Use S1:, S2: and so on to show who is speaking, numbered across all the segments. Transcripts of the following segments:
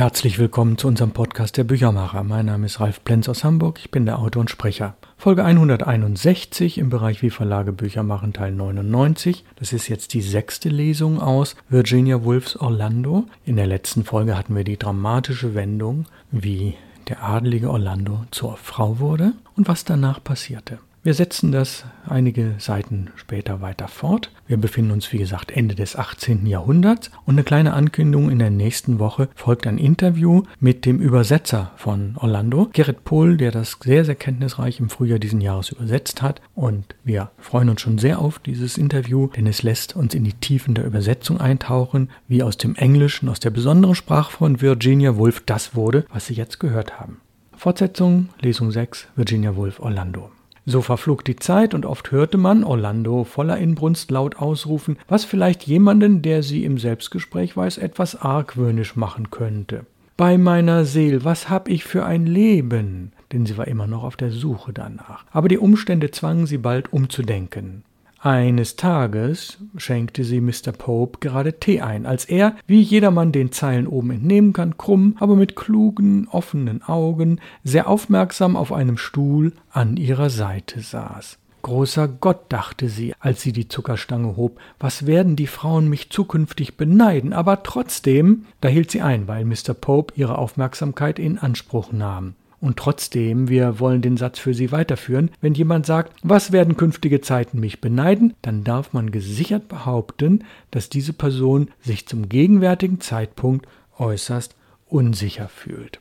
S1: Herzlich willkommen zu unserem Podcast der Büchermacher. Mein Name ist Ralf Plenz aus Hamburg. Ich bin der Autor und Sprecher. Folge 161 im Bereich Wie Verlage Bücher machen Teil 99. Das ist jetzt die sechste Lesung aus Virginia Woolfs Orlando. In der letzten Folge hatten wir die dramatische Wendung, wie der adelige Orlando zur Frau wurde und was danach passierte. Wir setzen das einige Seiten später weiter fort. Wir befinden uns, wie gesagt, Ende des 18. Jahrhunderts und eine kleine Ankündigung in der nächsten Woche folgt ein Interview mit dem Übersetzer von Orlando, Gerrit Pohl, der das sehr, sehr kenntnisreich im Frühjahr diesen Jahres übersetzt hat. Und wir freuen uns schon sehr auf dieses Interview, denn es lässt uns in die Tiefen der Übersetzung eintauchen, wie aus dem Englischen, aus der besonderen Sprache von Virginia Woolf das wurde, was Sie jetzt gehört haben. Fortsetzung, Lesung 6, Virginia Woolf, Orlando. So verflog die Zeit und oft hörte man Orlando voller Inbrunst laut ausrufen, was vielleicht jemanden, der sie im Selbstgespräch weiß, etwas argwöhnisch machen könnte. Bei meiner Seel, was hab ich für ein Leben? Denn sie war immer noch auf der Suche danach. Aber die Umstände zwangen sie bald umzudenken. Eines Tages schenkte sie Mr. Pope gerade Tee ein, als er, wie jedermann den Zeilen oben entnehmen kann, krumm, aber mit klugen, offenen Augen, sehr aufmerksam auf einem Stuhl an ihrer Seite saß. Großer Gott, dachte sie, als sie die Zuckerstange hob, was werden die Frauen mich zukünftig beneiden, aber trotzdem, da hielt sie ein, weil Mr. Pope ihre Aufmerksamkeit in Anspruch nahm. Und trotzdem, wir wollen den Satz für Sie weiterführen, wenn jemand sagt, was werden künftige Zeiten mich beneiden, dann darf man gesichert behaupten, dass diese Person sich zum gegenwärtigen Zeitpunkt äußerst unsicher fühlt.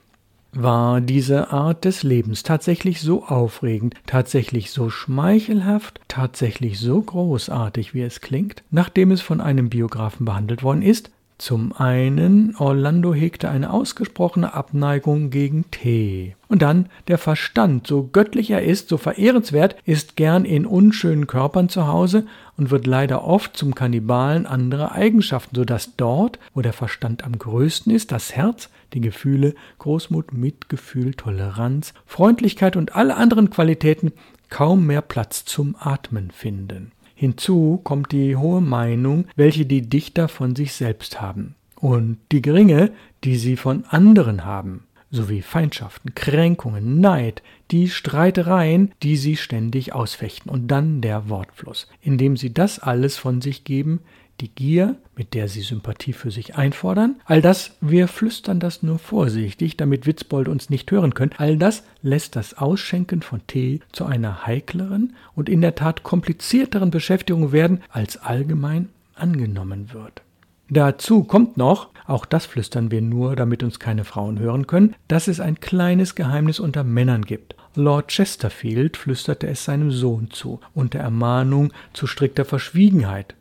S1: War diese Art des Lebens tatsächlich so aufregend, tatsächlich so schmeichelhaft, tatsächlich so großartig, wie es klingt, nachdem es von einem Biografen behandelt worden ist? Zum einen, Orlando hegte eine ausgesprochene Abneigung gegen Tee. Und dann der Verstand, so göttlich er ist, so verehrenswert, ist gern in unschönen Körpern zu Hause und wird leider oft zum Kannibalen anderer Eigenschaften, so dass dort, wo der Verstand am größten ist, das Herz, die Gefühle, Großmut, Mitgefühl, Toleranz, Freundlichkeit und alle anderen Qualitäten kaum mehr Platz zum Atmen finden. Hinzu kommt die hohe Meinung, welche die Dichter von sich selbst haben, und die geringe, die sie von anderen haben, sowie Feindschaften, Kränkungen, Neid, die Streitereien, die sie ständig ausfechten, und dann der Wortfluss, indem sie das alles von sich geben, die Gier, mit der sie Sympathie für sich einfordern, all das, wir flüstern das nur vorsichtig, damit Witzbold uns nicht hören können, all das lässt das Ausschenken von Tee zu einer heikleren und in der Tat komplizierteren Beschäftigung werden, als allgemein angenommen wird. Dazu kommt noch, auch das flüstern wir nur, damit uns keine Frauen hören können, dass es ein kleines Geheimnis unter Männern gibt. Lord Chesterfield flüsterte es seinem Sohn zu, unter Ermahnung zu strikter Verschwiegenheit,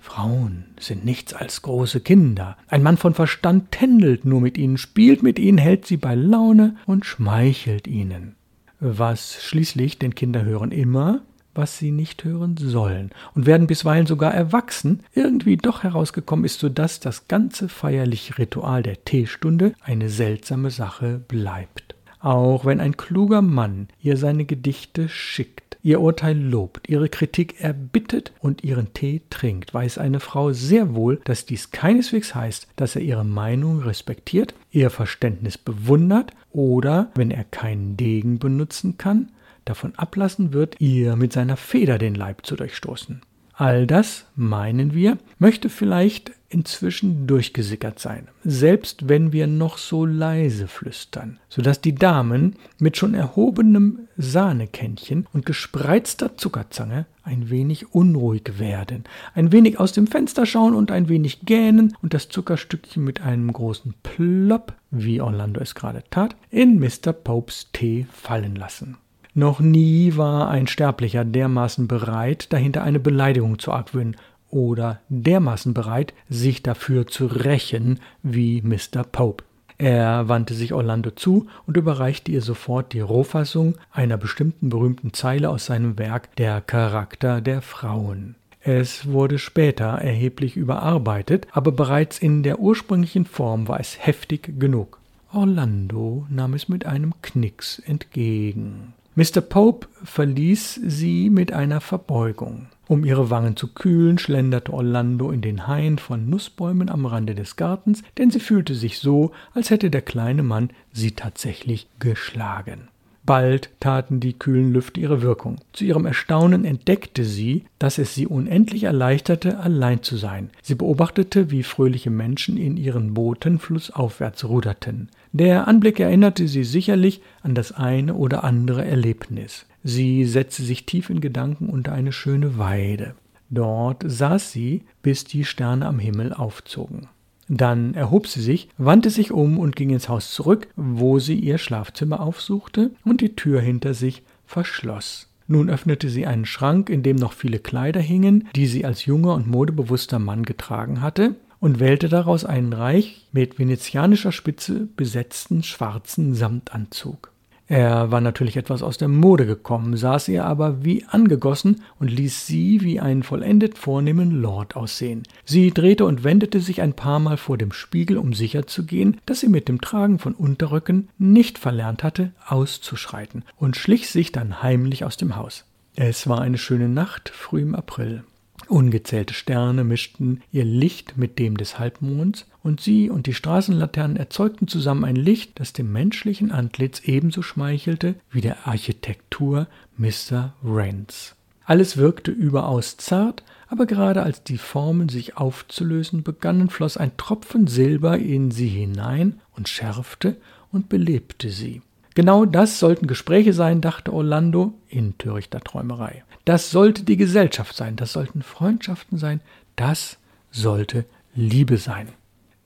S1: Frauen sind nichts als große Kinder. Ein Mann von Verstand tändelt nur mit ihnen, spielt mit ihnen, hält sie bei Laune und schmeichelt ihnen. Was schließlich, denn Kinder hören immer, was sie nicht hören sollen und werden bisweilen sogar erwachsen, irgendwie doch herausgekommen ist, so dass das ganze feierliche Ritual der Teestunde eine seltsame Sache bleibt. Auch wenn ein kluger Mann ihr seine Gedichte schickt, ihr Urteil lobt, ihre Kritik erbittet und ihren Tee trinkt, weiß eine Frau sehr wohl, dass dies keineswegs heißt, dass er ihre Meinung respektiert, ihr Verständnis bewundert oder, wenn er keinen Degen benutzen kann, davon ablassen wird, ihr mit seiner Feder den Leib zu durchstoßen. All das, meinen wir, möchte vielleicht inzwischen durchgesickert sein, selbst wenn wir noch so leise flüstern, so dass die Damen mit schon erhobenem Sahnekännchen und gespreizter Zuckerzange ein wenig unruhig werden, ein wenig aus dem Fenster schauen und ein wenig gähnen und das Zuckerstückchen mit einem großen Plopp, wie Orlando es gerade tat, in Mr. Popes Tee fallen lassen. Noch nie war ein Sterblicher dermaßen bereit, dahinter eine Beleidigung zu argwöhnen, oder dermaßen bereit, sich dafür zu rächen wie Mr. Pope. Er wandte sich Orlando zu und überreichte ihr sofort die Rohfassung einer bestimmten berühmten Zeile aus seinem Werk Der Charakter der Frauen. Es wurde später erheblich überarbeitet, aber bereits in der ursprünglichen Form war es heftig genug. Orlando nahm es mit einem Knicks entgegen. Mr. Pope verließ sie mit einer Verbeugung. Um ihre Wangen zu kühlen, schlenderte Orlando in den Hain von Nussbäumen am Rande des Gartens, denn sie fühlte sich so, als hätte der kleine Mann sie tatsächlich geschlagen. Bald taten die kühlen Lüfte ihre Wirkung. Zu ihrem Erstaunen entdeckte sie, dass es sie unendlich erleichterte, allein zu sein. Sie beobachtete, wie fröhliche Menschen in ihren Booten flussaufwärts ruderten. Der Anblick erinnerte sie sicherlich an das eine oder andere Erlebnis. Sie setzte sich tief in Gedanken unter eine schöne Weide. Dort saß sie, bis die Sterne am Himmel aufzogen. Dann erhob sie sich, wandte sich um und ging ins Haus zurück, wo sie ihr Schlafzimmer aufsuchte und die Tür hinter sich verschloss. Nun öffnete sie einen Schrank, in dem noch viele Kleider hingen, die sie als junger und modebewusster Mann getragen hatte, und wählte daraus einen reich mit venezianischer Spitze besetzten schwarzen Samtanzug. Er war natürlich etwas aus der Mode gekommen, saß ihr aber wie angegossen und ließ sie wie einen vollendet vornehmen Lord aussehen. Sie drehte und wendete sich ein paar Mal vor dem Spiegel, um sicherzugehen, dass sie mit dem Tragen von Unterröcken nicht verlernt hatte, auszuschreiten, und schlich sich dann heimlich aus dem Haus. Es war eine schöne Nacht, früh im April. Ungezählte Sterne mischten ihr Licht mit dem des Halbmonds, und sie und die Straßenlaternen erzeugten zusammen ein Licht, das dem menschlichen Antlitz ebenso schmeichelte wie der Architektur Mr. Wrens. Alles wirkte überaus zart, aber gerade als die Formen sich aufzulösen begannen, floss ein Tropfen Silber in sie hinein und schärfte und belebte sie. Genau das sollten Gespräche sein, dachte Orlando in törichter Träumerei. Das sollte die Gesellschaft sein, das sollten Freundschaften sein, das sollte Liebe sein.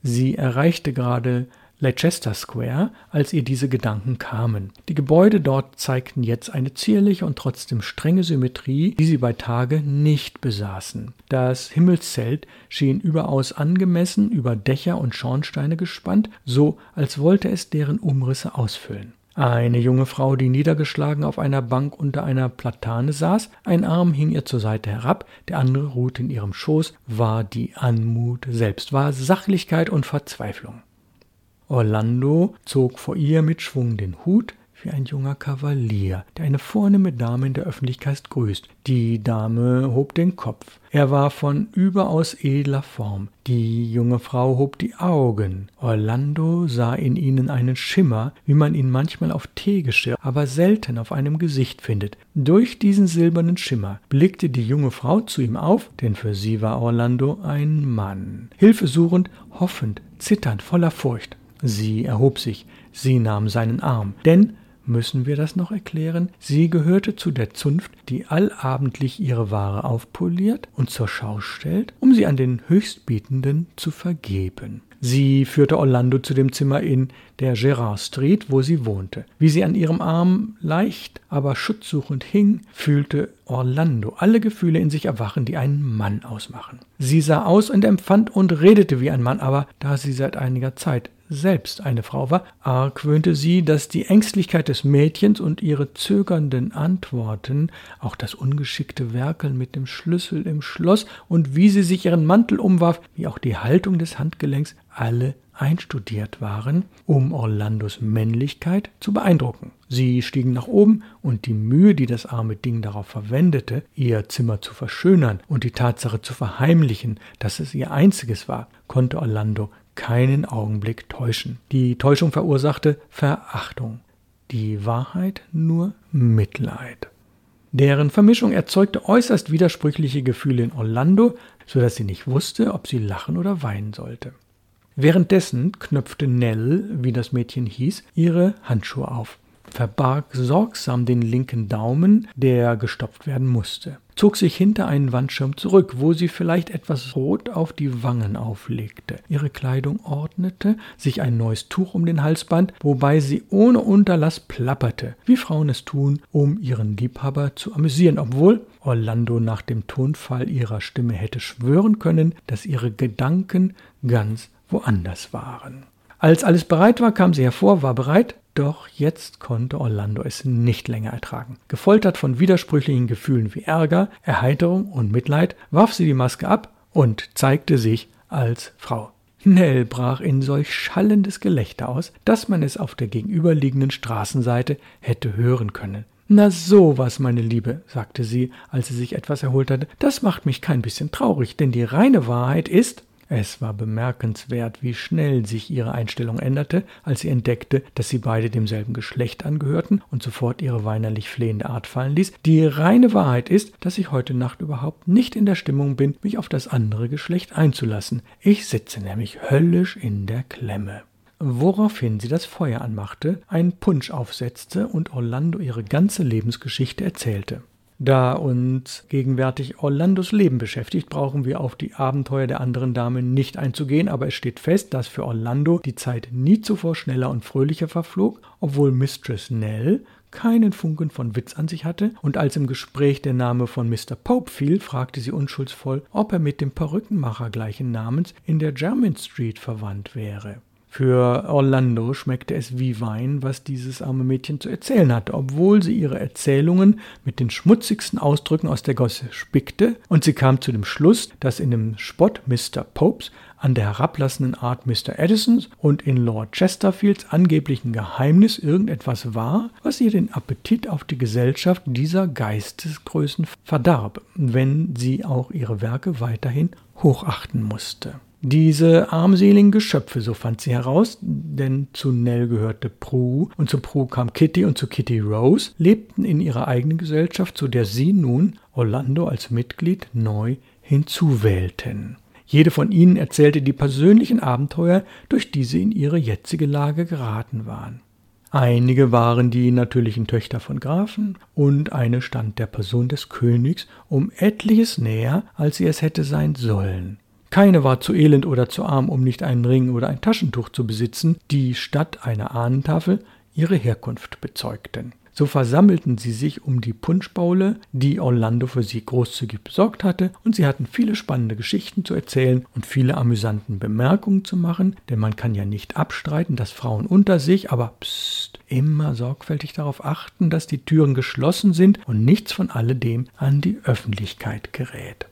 S1: Sie erreichte gerade Leicester Square, als ihr diese Gedanken kamen. Die Gebäude dort zeigten jetzt eine zierliche und trotzdem strenge Symmetrie, die sie bei Tage nicht besaßen. Das Himmelszelt schien überaus angemessen über Dächer und Schornsteine gespannt, so als wollte es deren Umrisse ausfüllen. Eine junge Frau, die niedergeschlagen auf einer Bank unter einer Platane saß, ein Arm hing ihr zur Seite herab, der andere ruhte in ihrem Schoß, war die Anmut selbst, war Sachlichkeit und Verzweiflung. Orlando zog vor ihr mit Schwung den Hut, wie ein junger Kavalier, der eine vornehme Dame in der Öffentlichkeit grüßt. Die Dame hob den Kopf. Er war von überaus edler Form. Die junge Frau hob die Augen. Orlando sah in ihnen einen Schimmer, wie man ihn manchmal auf Teegeschirr, aber selten auf einem Gesicht findet. Durch diesen silbernen Schimmer blickte die junge Frau zu ihm auf, denn für sie war Orlando ein Mann. Hilfesuchend, hoffend, zitternd, voller Furcht. Sie erhob sich, sie nahm seinen Arm, denn Müssen wir das noch erklären? Sie gehörte zu der Zunft, die allabendlich ihre Ware aufpoliert und zur Schau stellt, um sie an den Höchstbietenden zu vergeben. Sie führte Orlando zu dem Zimmer in der Gerard Street, wo sie wohnte. Wie sie an ihrem Arm leicht, aber schutzsuchend hing, fühlte Orlando alle Gefühle in sich erwachen, die einen Mann ausmachen. Sie sah aus und empfand und redete wie ein Mann, aber da sie seit einiger Zeit selbst eine Frau war, argwöhnte sie, dass die Ängstlichkeit des Mädchens und ihre zögernden Antworten, auch das ungeschickte Werkeln mit dem Schlüssel im Schloss und wie sie sich ihren Mantel umwarf, wie auch die Haltung des Handgelenks, alle einstudiert waren, um Orlandos Männlichkeit zu beeindrucken. Sie stiegen nach oben und die Mühe, die das arme Ding darauf verwendete, ihr Zimmer zu verschönern und die Tatsache zu verheimlichen, dass es ihr einziges war, konnte Orlando keinen Augenblick täuschen. Die Täuschung verursachte Verachtung, die Wahrheit nur Mitleid. Deren Vermischung erzeugte äußerst widersprüchliche Gefühle in Orlando, so dass sie nicht wusste, ob sie lachen oder weinen sollte. Währenddessen knöpfte Nell, wie das Mädchen hieß, ihre Handschuhe auf verbarg sorgsam den linken Daumen, der gestopft werden musste, zog sich hinter einen Wandschirm zurück, wo sie vielleicht etwas Rot auf die Wangen auflegte, ihre Kleidung ordnete, sich ein neues Tuch um den Hals band, wobei sie ohne Unterlass plapperte, wie Frauen es tun, um ihren Liebhaber zu amüsieren, obwohl Orlando nach dem Tonfall ihrer Stimme hätte schwören können, dass ihre Gedanken ganz woanders waren. Als alles bereit war, kam sie hervor, war bereit, doch jetzt konnte Orlando es nicht länger ertragen. Gefoltert von widersprüchlichen Gefühlen wie Ärger, Erheiterung und Mitleid, warf sie die Maske ab und zeigte sich als Frau. Nell brach in solch schallendes Gelächter aus, dass man es auf der gegenüberliegenden Straßenseite hätte hören können. Na sowas, meine Liebe, sagte sie, als sie sich etwas erholt hatte, das macht mich kein bisschen traurig, denn die reine Wahrheit ist, es war bemerkenswert, wie schnell sich ihre Einstellung änderte, als sie entdeckte, dass sie beide demselben Geschlecht angehörten und sofort ihre weinerlich flehende Art fallen ließ. Die reine Wahrheit ist, dass ich heute Nacht überhaupt nicht in der Stimmung bin, mich auf das andere Geschlecht einzulassen. Ich sitze nämlich höllisch in der Klemme woraufhin sie das Feuer anmachte, einen Punsch aufsetzte und Orlando ihre ganze Lebensgeschichte erzählte. Da uns gegenwärtig Orlandos Leben beschäftigt, brauchen wir auf die Abenteuer der anderen Dame nicht einzugehen, aber es steht fest, dass für Orlando die Zeit nie zuvor schneller und fröhlicher verflog, obwohl Mistress Nell keinen Funken von Witz an sich hatte, und als im Gespräch der Name von Mr. Pope fiel, fragte sie unschuldsvoll, ob er mit dem Perückenmacher gleichen Namens in der Jermyn Street verwandt wäre. Für Orlando schmeckte es wie Wein, was dieses arme Mädchen zu erzählen hatte, obwohl sie ihre Erzählungen mit den schmutzigsten Ausdrücken aus der Gosse spickte, und sie kam zu dem Schluss, dass in dem Spott Mr. Popes an der herablassenden Art Mr. Addisons und in Lord Chesterfields angeblichen Geheimnis irgendetwas war, was ihr den Appetit auf die Gesellschaft dieser Geistesgrößen verdarb, wenn sie auch ihre Werke weiterhin hochachten musste. Diese armseligen Geschöpfe, so fand sie heraus, denn zu Nell gehörte Prue und zu Prue kam Kitty und zu Kitty Rose, lebten in ihrer eigenen Gesellschaft, zu der sie nun Orlando als Mitglied neu hinzuwählten. Jede von ihnen erzählte die persönlichen Abenteuer, durch die sie in ihre jetzige Lage geraten waren. Einige waren die natürlichen Töchter von Grafen und eine stand der Person des Königs um etliches näher, als sie es hätte sein sollen. Keine war zu elend oder zu arm, um nicht einen Ring oder ein Taschentuch zu besitzen, die statt einer Ahnentafel ihre Herkunft bezeugten. So versammelten sie sich um die Punschbaule, die Orlando für sie großzügig besorgt hatte, und sie hatten viele spannende Geschichten zu erzählen und viele amüsanten Bemerkungen zu machen, denn man kann ja nicht abstreiten, dass Frauen unter sich, aber psst, immer sorgfältig darauf achten, dass die Türen geschlossen sind und nichts von alledem an die Öffentlichkeit gerät.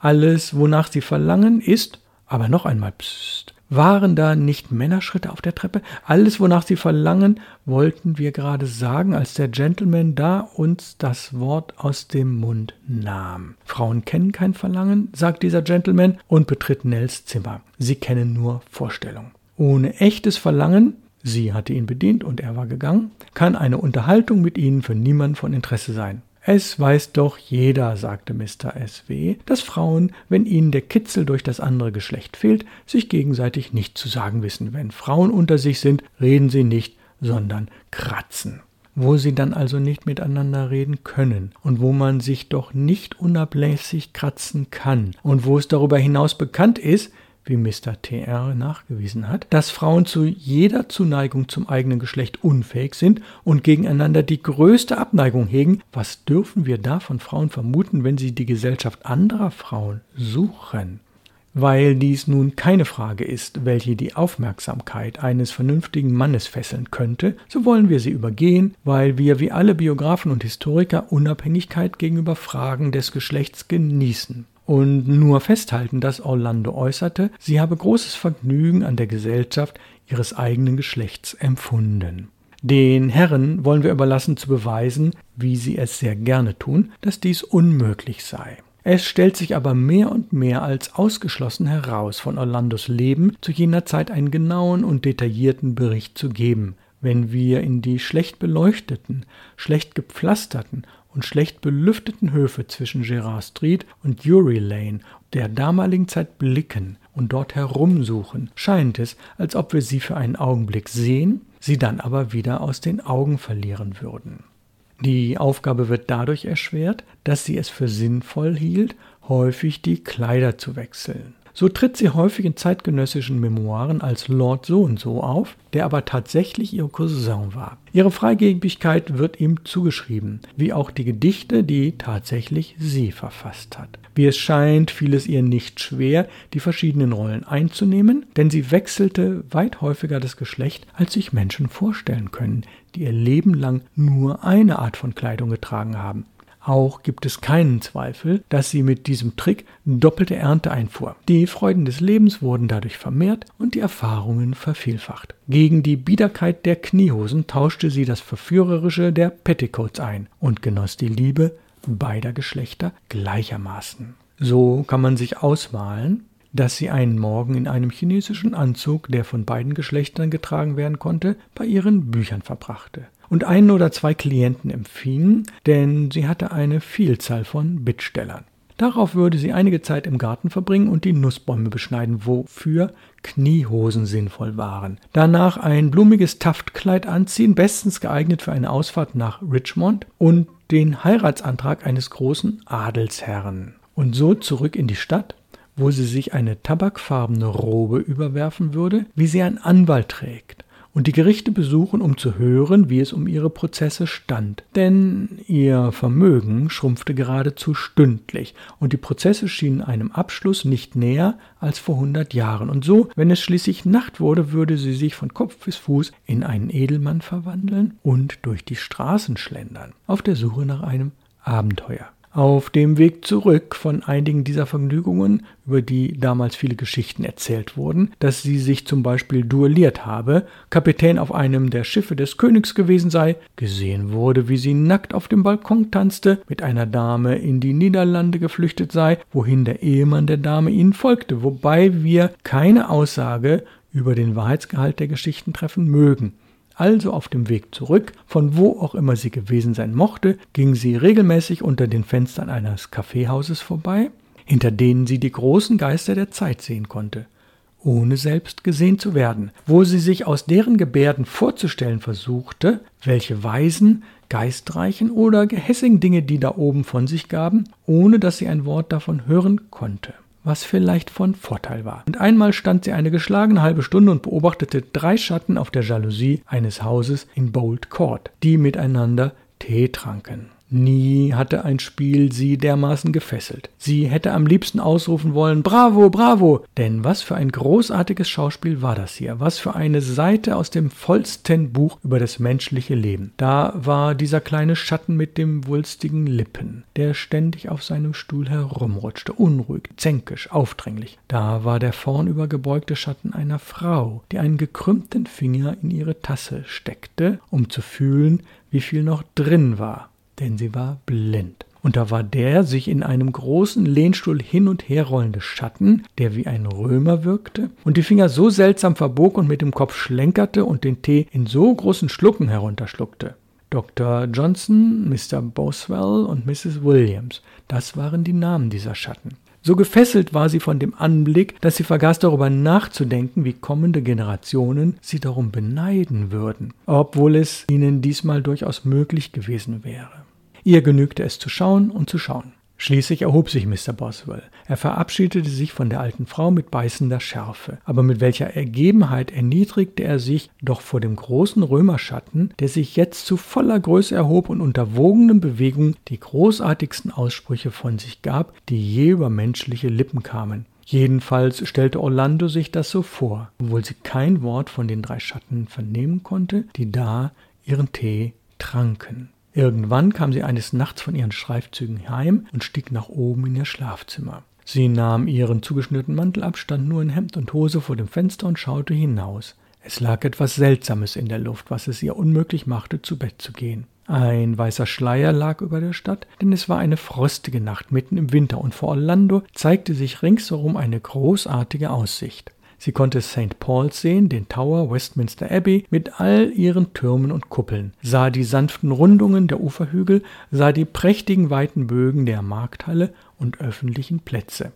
S1: Alles, wonach sie verlangen, ist, aber noch einmal, psst, waren da nicht Männerschritte auf der Treppe? Alles, wonach sie verlangen, wollten wir gerade sagen, als der Gentleman da uns das Wort aus dem Mund nahm. Frauen kennen kein Verlangen, sagt dieser Gentleman und betritt Nells Zimmer. Sie kennen nur Vorstellung. Ohne echtes Verlangen, sie hatte ihn bedient und er war gegangen, kann eine Unterhaltung mit ihnen für niemanden von Interesse sein. Es weiß doch jeder, sagte Mr. S.W., dass Frauen, wenn ihnen der Kitzel durch das andere Geschlecht fehlt, sich gegenseitig nicht zu sagen wissen. Wenn Frauen unter sich sind, reden sie nicht, sondern kratzen. Wo sie dann also nicht miteinander reden können und wo man sich doch nicht unablässig kratzen kann und wo es darüber hinaus bekannt ist, wie Mr. TR nachgewiesen hat, dass Frauen zu jeder Zuneigung zum eigenen Geschlecht unfähig sind und gegeneinander die größte Abneigung hegen, was dürfen wir da von Frauen vermuten, wenn sie die Gesellschaft anderer Frauen suchen? Weil dies nun keine Frage ist, welche die Aufmerksamkeit eines vernünftigen Mannes fesseln könnte, so wollen wir sie übergehen, weil wir wie alle Biografen und Historiker Unabhängigkeit gegenüber Fragen des Geschlechts genießen und nur festhalten, dass Orlando äußerte, sie habe großes Vergnügen an der Gesellschaft ihres eigenen Geschlechts empfunden. Den Herren wollen wir überlassen zu beweisen, wie sie es sehr gerne tun, dass dies unmöglich sei. Es stellt sich aber mehr und mehr als ausgeschlossen heraus, von Orlandos Leben zu jener Zeit einen genauen und detaillierten Bericht zu geben, wenn wir in die schlecht beleuchteten, schlecht gepflasterten und schlecht belüfteten Höfe zwischen Gerard Street und Drury Lane der damaligen Zeit blicken und dort herumsuchen, scheint es, als ob wir sie für einen Augenblick sehen, sie dann aber wieder aus den Augen verlieren würden. Die Aufgabe wird dadurch erschwert, dass sie es für sinnvoll hielt, häufig die Kleider zu wechseln. So tritt sie häufig in zeitgenössischen Memoiren als Lord so und so auf, der aber tatsächlich ihr Cousin war. Ihre Freigebigkeit wird ihm zugeschrieben, wie auch die Gedichte, die tatsächlich sie verfasst hat. Wie es scheint, fiel es ihr nicht schwer, die verschiedenen Rollen einzunehmen, denn sie wechselte weit häufiger das Geschlecht, als sich Menschen vorstellen können, die ihr Leben lang nur eine Art von Kleidung getragen haben. Auch gibt es keinen Zweifel, dass sie mit diesem Trick doppelte Ernte einfuhr. Die Freuden des Lebens wurden dadurch vermehrt und die Erfahrungen vervielfacht. Gegen die Biederkeit der Kniehosen tauschte sie das Verführerische der Petticoats ein und genoss die Liebe beider Geschlechter gleichermaßen. So kann man sich ausmalen, dass sie einen Morgen in einem chinesischen Anzug, der von beiden Geschlechtern getragen werden konnte, bei ihren Büchern verbrachte und einen oder zwei Klienten empfing, denn sie hatte eine Vielzahl von Bittstellern. Darauf würde sie einige Zeit im Garten verbringen und die Nussbäume beschneiden, wofür Kniehosen sinnvoll waren. Danach ein blumiges Taftkleid anziehen, bestens geeignet für eine Ausfahrt nach Richmond und den Heiratsantrag eines großen Adelsherrn. Und so zurück in die Stadt, wo sie sich eine tabakfarbene Robe überwerfen würde, wie sie ein Anwalt trägt und die Gerichte besuchen, um zu hören, wie es um ihre Prozesse stand. Denn ihr Vermögen schrumpfte geradezu stündlich und die Prozesse schienen einem Abschluss nicht näher als vor hundert Jahren. Und so, wenn es schließlich Nacht wurde, würde sie sich von Kopf bis Fuß in einen Edelmann verwandeln und durch die Straßen schlendern, auf der Suche nach einem Abenteuer. Auf dem Weg zurück von einigen dieser Vergnügungen, über die damals viele Geschichten erzählt wurden, dass sie sich zum Beispiel duelliert habe, Kapitän auf einem der Schiffe des Königs gewesen sei, gesehen wurde, wie sie nackt auf dem Balkon tanzte, mit einer Dame in die Niederlande geflüchtet sei, wohin der Ehemann der Dame ihnen folgte, wobei wir keine Aussage über den Wahrheitsgehalt der Geschichten treffen mögen. Also auf dem Weg zurück, von wo auch immer sie gewesen sein mochte, ging sie regelmäßig unter den Fenstern eines Kaffeehauses vorbei, hinter denen sie die großen Geister der Zeit sehen konnte, ohne selbst gesehen zu werden, wo sie sich aus deren Gebärden vorzustellen versuchte, welche weisen, geistreichen oder gehässigen Dinge die da oben von sich gaben, ohne dass sie ein Wort davon hören konnte was vielleicht von Vorteil war. Und einmal stand sie eine geschlagene halbe Stunde und beobachtete drei Schatten auf der Jalousie eines Hauses in Bold Court, die miteinander Tee tranken. Nie hatte ein Spiel sie dermaßen gefesselt. Sie hätte am liebsten ausrufen wollen Bravo, bravo. Denn was für ein großartiges Schauspiel war das hier. Was für eine Seite aus dem vollsten Buch über das menschliche Leben. Da war dieser kleine Schatten mit dem wulstigen Lippen, der ständig auf seinem Stuhl herumrutschte, unruhig, zänkisch, aufdringlich. Da war der vornüber gebeugte Schatten einer Frau, die einen gekrümmten Finger in ihre Tasse steckte, um zu fühlen, wie viel noch drin war denn sie war blind. Und da war der sich in einem großen Lehnstuhl hin und her rollende Schatten, der wie ein Römer wirkte und die Finger so seltsam verbog und mit dem Kopf schlenkerte und den Tee in so großen Schlucken herunterschluckte. Dr. Johnson, Mr. Boswell und Mrs. Williams, das waren die Namen dieser Schatten. So gefesselt war sie von dem Anblick, dass sie vergaß darüber nachzudenken, wie kommende Generationen sie darum beneiden würden, obwohl es ihnen diesmal durchaus möglich gewesen wäre. Ihr genügte es zu schauen und zu schauen. Schließlich erhob sich Mr. Boswell. Er verabschiedete sich von der alten Frau mit beißender Schärfe. Aber mit welcher Ergebenheit erniedrigte er sich doch vor dem großen Römerschatten, der sich jetzt zu voller Größe erhob und unter wogenden Bewegungen die großartigsten Aussprüche von sich gab, die je über menschliche Lippen kamen. Jedenfalls stellte Orlando sich das so vor, obwohl sie kein Wort von den drei Schatten vernehmen konnte, die da ihren Tee tranken. Irgendwann kam sie eines Nachts von ihren Streifzügen heim und stieg nach oben in ihr Schlafzimmer. Sie nahm ihren zugeschnürten Mantel ab, stand nur in Hemd und Hose vor dem Fenster und schaute hinaus. Es lag etwas Seltsames in der Luft, was es ihr unmöglich machte, zu Bett zu gehen. Ein weißer Schleier lag über der Stadt, denn es war eine frostige Nacht mitten im Winter und vor Orlando zeigte sich ringsherum eine großartige Aussicht. Sie konnte St. Paul's sehen, den Tower Westminster Abbey mit all ihren Türmen und Kuppeln, sah die sanften Rundungen der Uferhügel, sah die prächtigen weiten Bögen der Markthalle und öffentlichen Plätze.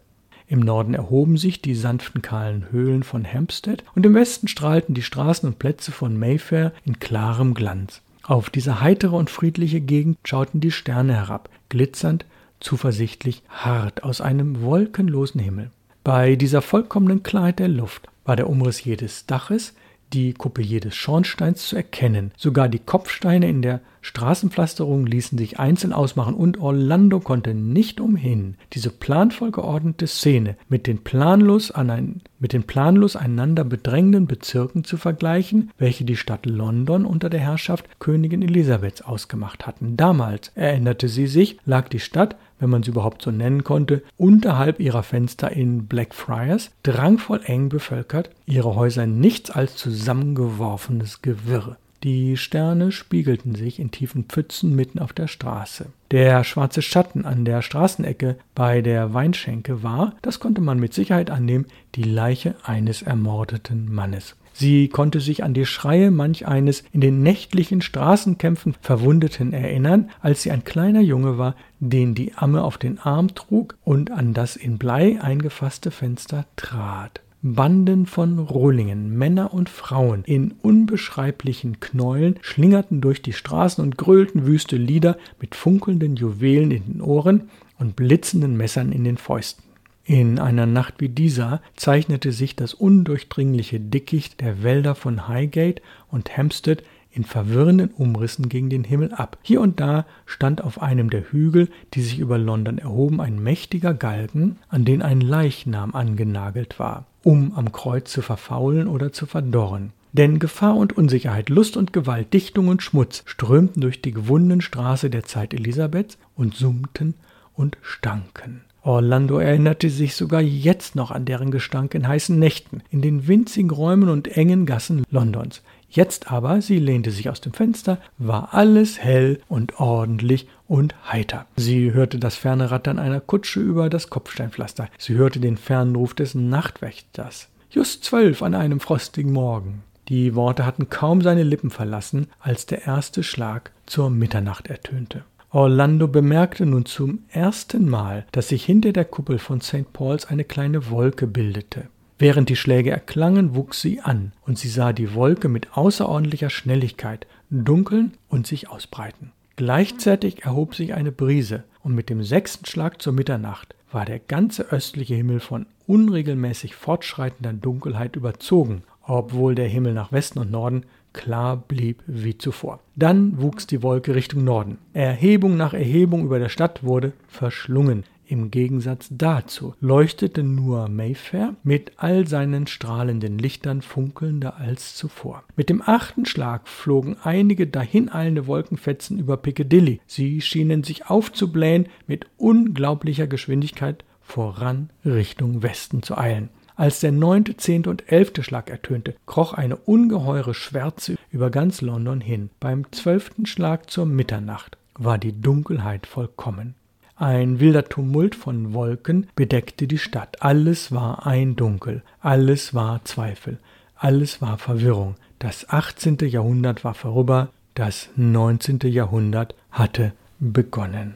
S1: Im Norden erhoben sich die sanften kahlen Höhlen von Hampstead und im Westen strahlten die Straßen und Plätze von Mayfair in klarem Glanz. Auf diese heitere und friedliche Gegend schauten die Sterne herab, glitzernd, zuversichtlich, hart aus einem wolkenlosen Himmel. Bei dieser vollkommenen Klarheit der Luft war der Umriss jedes Daches, die Kuppe jedes Schornsteins zu erkennen. Sogar die Kopfsteine in der Straßenpflasterung ließen sich einzeln ausmachen und Orlando konnte nicht umhin, diese planvoll geordnete Szene mit den planlos, ein, mit den planlos einander bedrängenden Bezirken zu vergleichen, welche die Stadt London unter der Herrschaft Königin Elisabeths ausgemacht hatten. Damals, erinnerte sie sich, lag die Stadt wenn man sie überhaupt so nennen konnte, unterhalb ihrer Fenster in Blackfriars, drangvoll eng bevölkert, ihre Häuser nichts als zusammengeworfenes Gewirr. Die Sterne spiegelten sich in tiefen Pfützen mitten auf der Straße. Der schwarze Schatten an der Straßenecke bei der Weinschenke war, das konnte man mit Sicherheit annehmen, die Leiche eines ermordeten Mannes. Sie konnte sich an die Schreie manch eines in den nächtlichen Straßenkämpfen Verwundeten erinnern, als sie ein kleiner Junge war, den die Amme auf den Arm trug und an das in Blei eingefasste Fenster trat. Banden von Rohlingen, Männer und Frauen in unbeschreiblichen Knäulen schlingerten durch die Straßen und grölten wüste Lieder mit funkelnden Juwelen in den Ohren und blitzenden Messern in den Fäusten. In einer Nacht wie dieser zeichnete sich das undurchdringliche Dickicht der Wälder von Highgate und Hampstead in verwirrenden Umrissen gegen den Himmel ab. Hier und da stand auf einem der Hügel, die sich über London erhoben, ein mächtiger Galgen, an den ein Leichnam angenagelt war, um am Kreuz zu verfaulen oder zu verdorren. Denn Gefahr und Unsicherheit, Lust und Gewalt, Dichtung und Schmutz strömten durch die gewundene Straße der Zeit Elisabeths und summten und stanken. Orlando erinnerte sich sogar jetzt noch an deren Gestank in heißen Nächten, in den winzigen Räumen und engen Gassen Londons. Jetzt aber, sie lehnte sich aus dem Fenster, war alles hell und ordentlich und heiter. Sie hörte das ferne Rattern einer Kutsche über das Kopfsteinpflaster. Sie hörte den fernen Ruf des Nachtwächters. Just zwölf an einem frostigen Morgen. Die Worte hatten kaum seine Lippen verlassen, als der erste Schlag zur Mitternacht ertönte. Orlando bemerkte nun zum ersten Mal, dass sich hinter der Kuppel von St. Paul's eine kleine Wolke bildete. Während die Schläge erklangen, wuchs sie an, und sie sah die Wolke mit außerordentlicher Schnelligkeit dunkeln und sich ausbreiten. Gleichzeitig erhob sich eine Brise, und mit dem sechsten Schlag zur Mitternacht war der ganze östliche Himmel von unregelmäßig fortschreitender Dunkelheit überzogen, obwohl der Himmel nach Westen und Norden klar blieb wie zuvor. Dann wuchs die Wolke Richtung Norden. Erhebung nach Erhebung über der Stadt wurde verschlungen. Im Gegensatz dazu leuchtete nur Mayfair mit all seinen strahlenden Lichtern funkelnder als zuvor. Mit dem achten Schlag flogen einige dahineilende Wolkenfetzen über Piccadilly. Sie schienen sich aufzublähen, mit unglaublicher Geschwindigkeit voran Richtung Westen zu eilen. Als der neunte, zehnte und elfte Schlag ertönte, kroch eine ungeheure Schwärze über ganz London hin. Beim zwölften Schlag zur Mitternacht war die Dunkelheit vollkommen. Ein wilder Tumult von Wolken bedeckte die Stadt. Alles war ein Dunkel, alles war Zweifel, alles war Verwirrung. Das 18. Jahrhundert war vorüber, das 19. Jahrhundert hatte begonnen.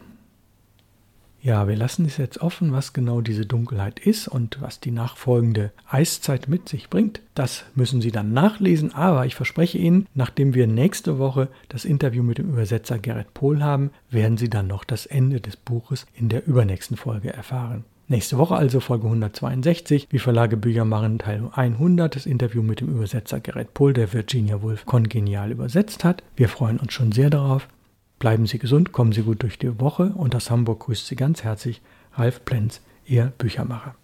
S1: Ja, wir lassen es jetzt offen, was genau diese Dunkelheit ist und was die nachfolgende Eiszeit mit sich bringt. Das müssen Sie dann nachlesen, aber ich verspreche Ihnen, nachdem wir nächste Woche das Interview mit dem Übersetzer Gerrit Pohl haben, werden Sie dann noch das Ende des Buches in der übernächsten Folge erfahren. Nächste Woche also Folge 162, wie Verlage Bücher machen, Teil 100, das Interview mit dem Übersetzer Gerrit Pohl, der Virginia Woolf kongenial übersetzt hat. Wir freuen uns schon sehr darauf. Bleiben Sie gesund, kommen Sie gut durch die Woche und aus Hamburg grüßt Sie ganz herzlich Ralf Plenz, Ihr Büchermacher.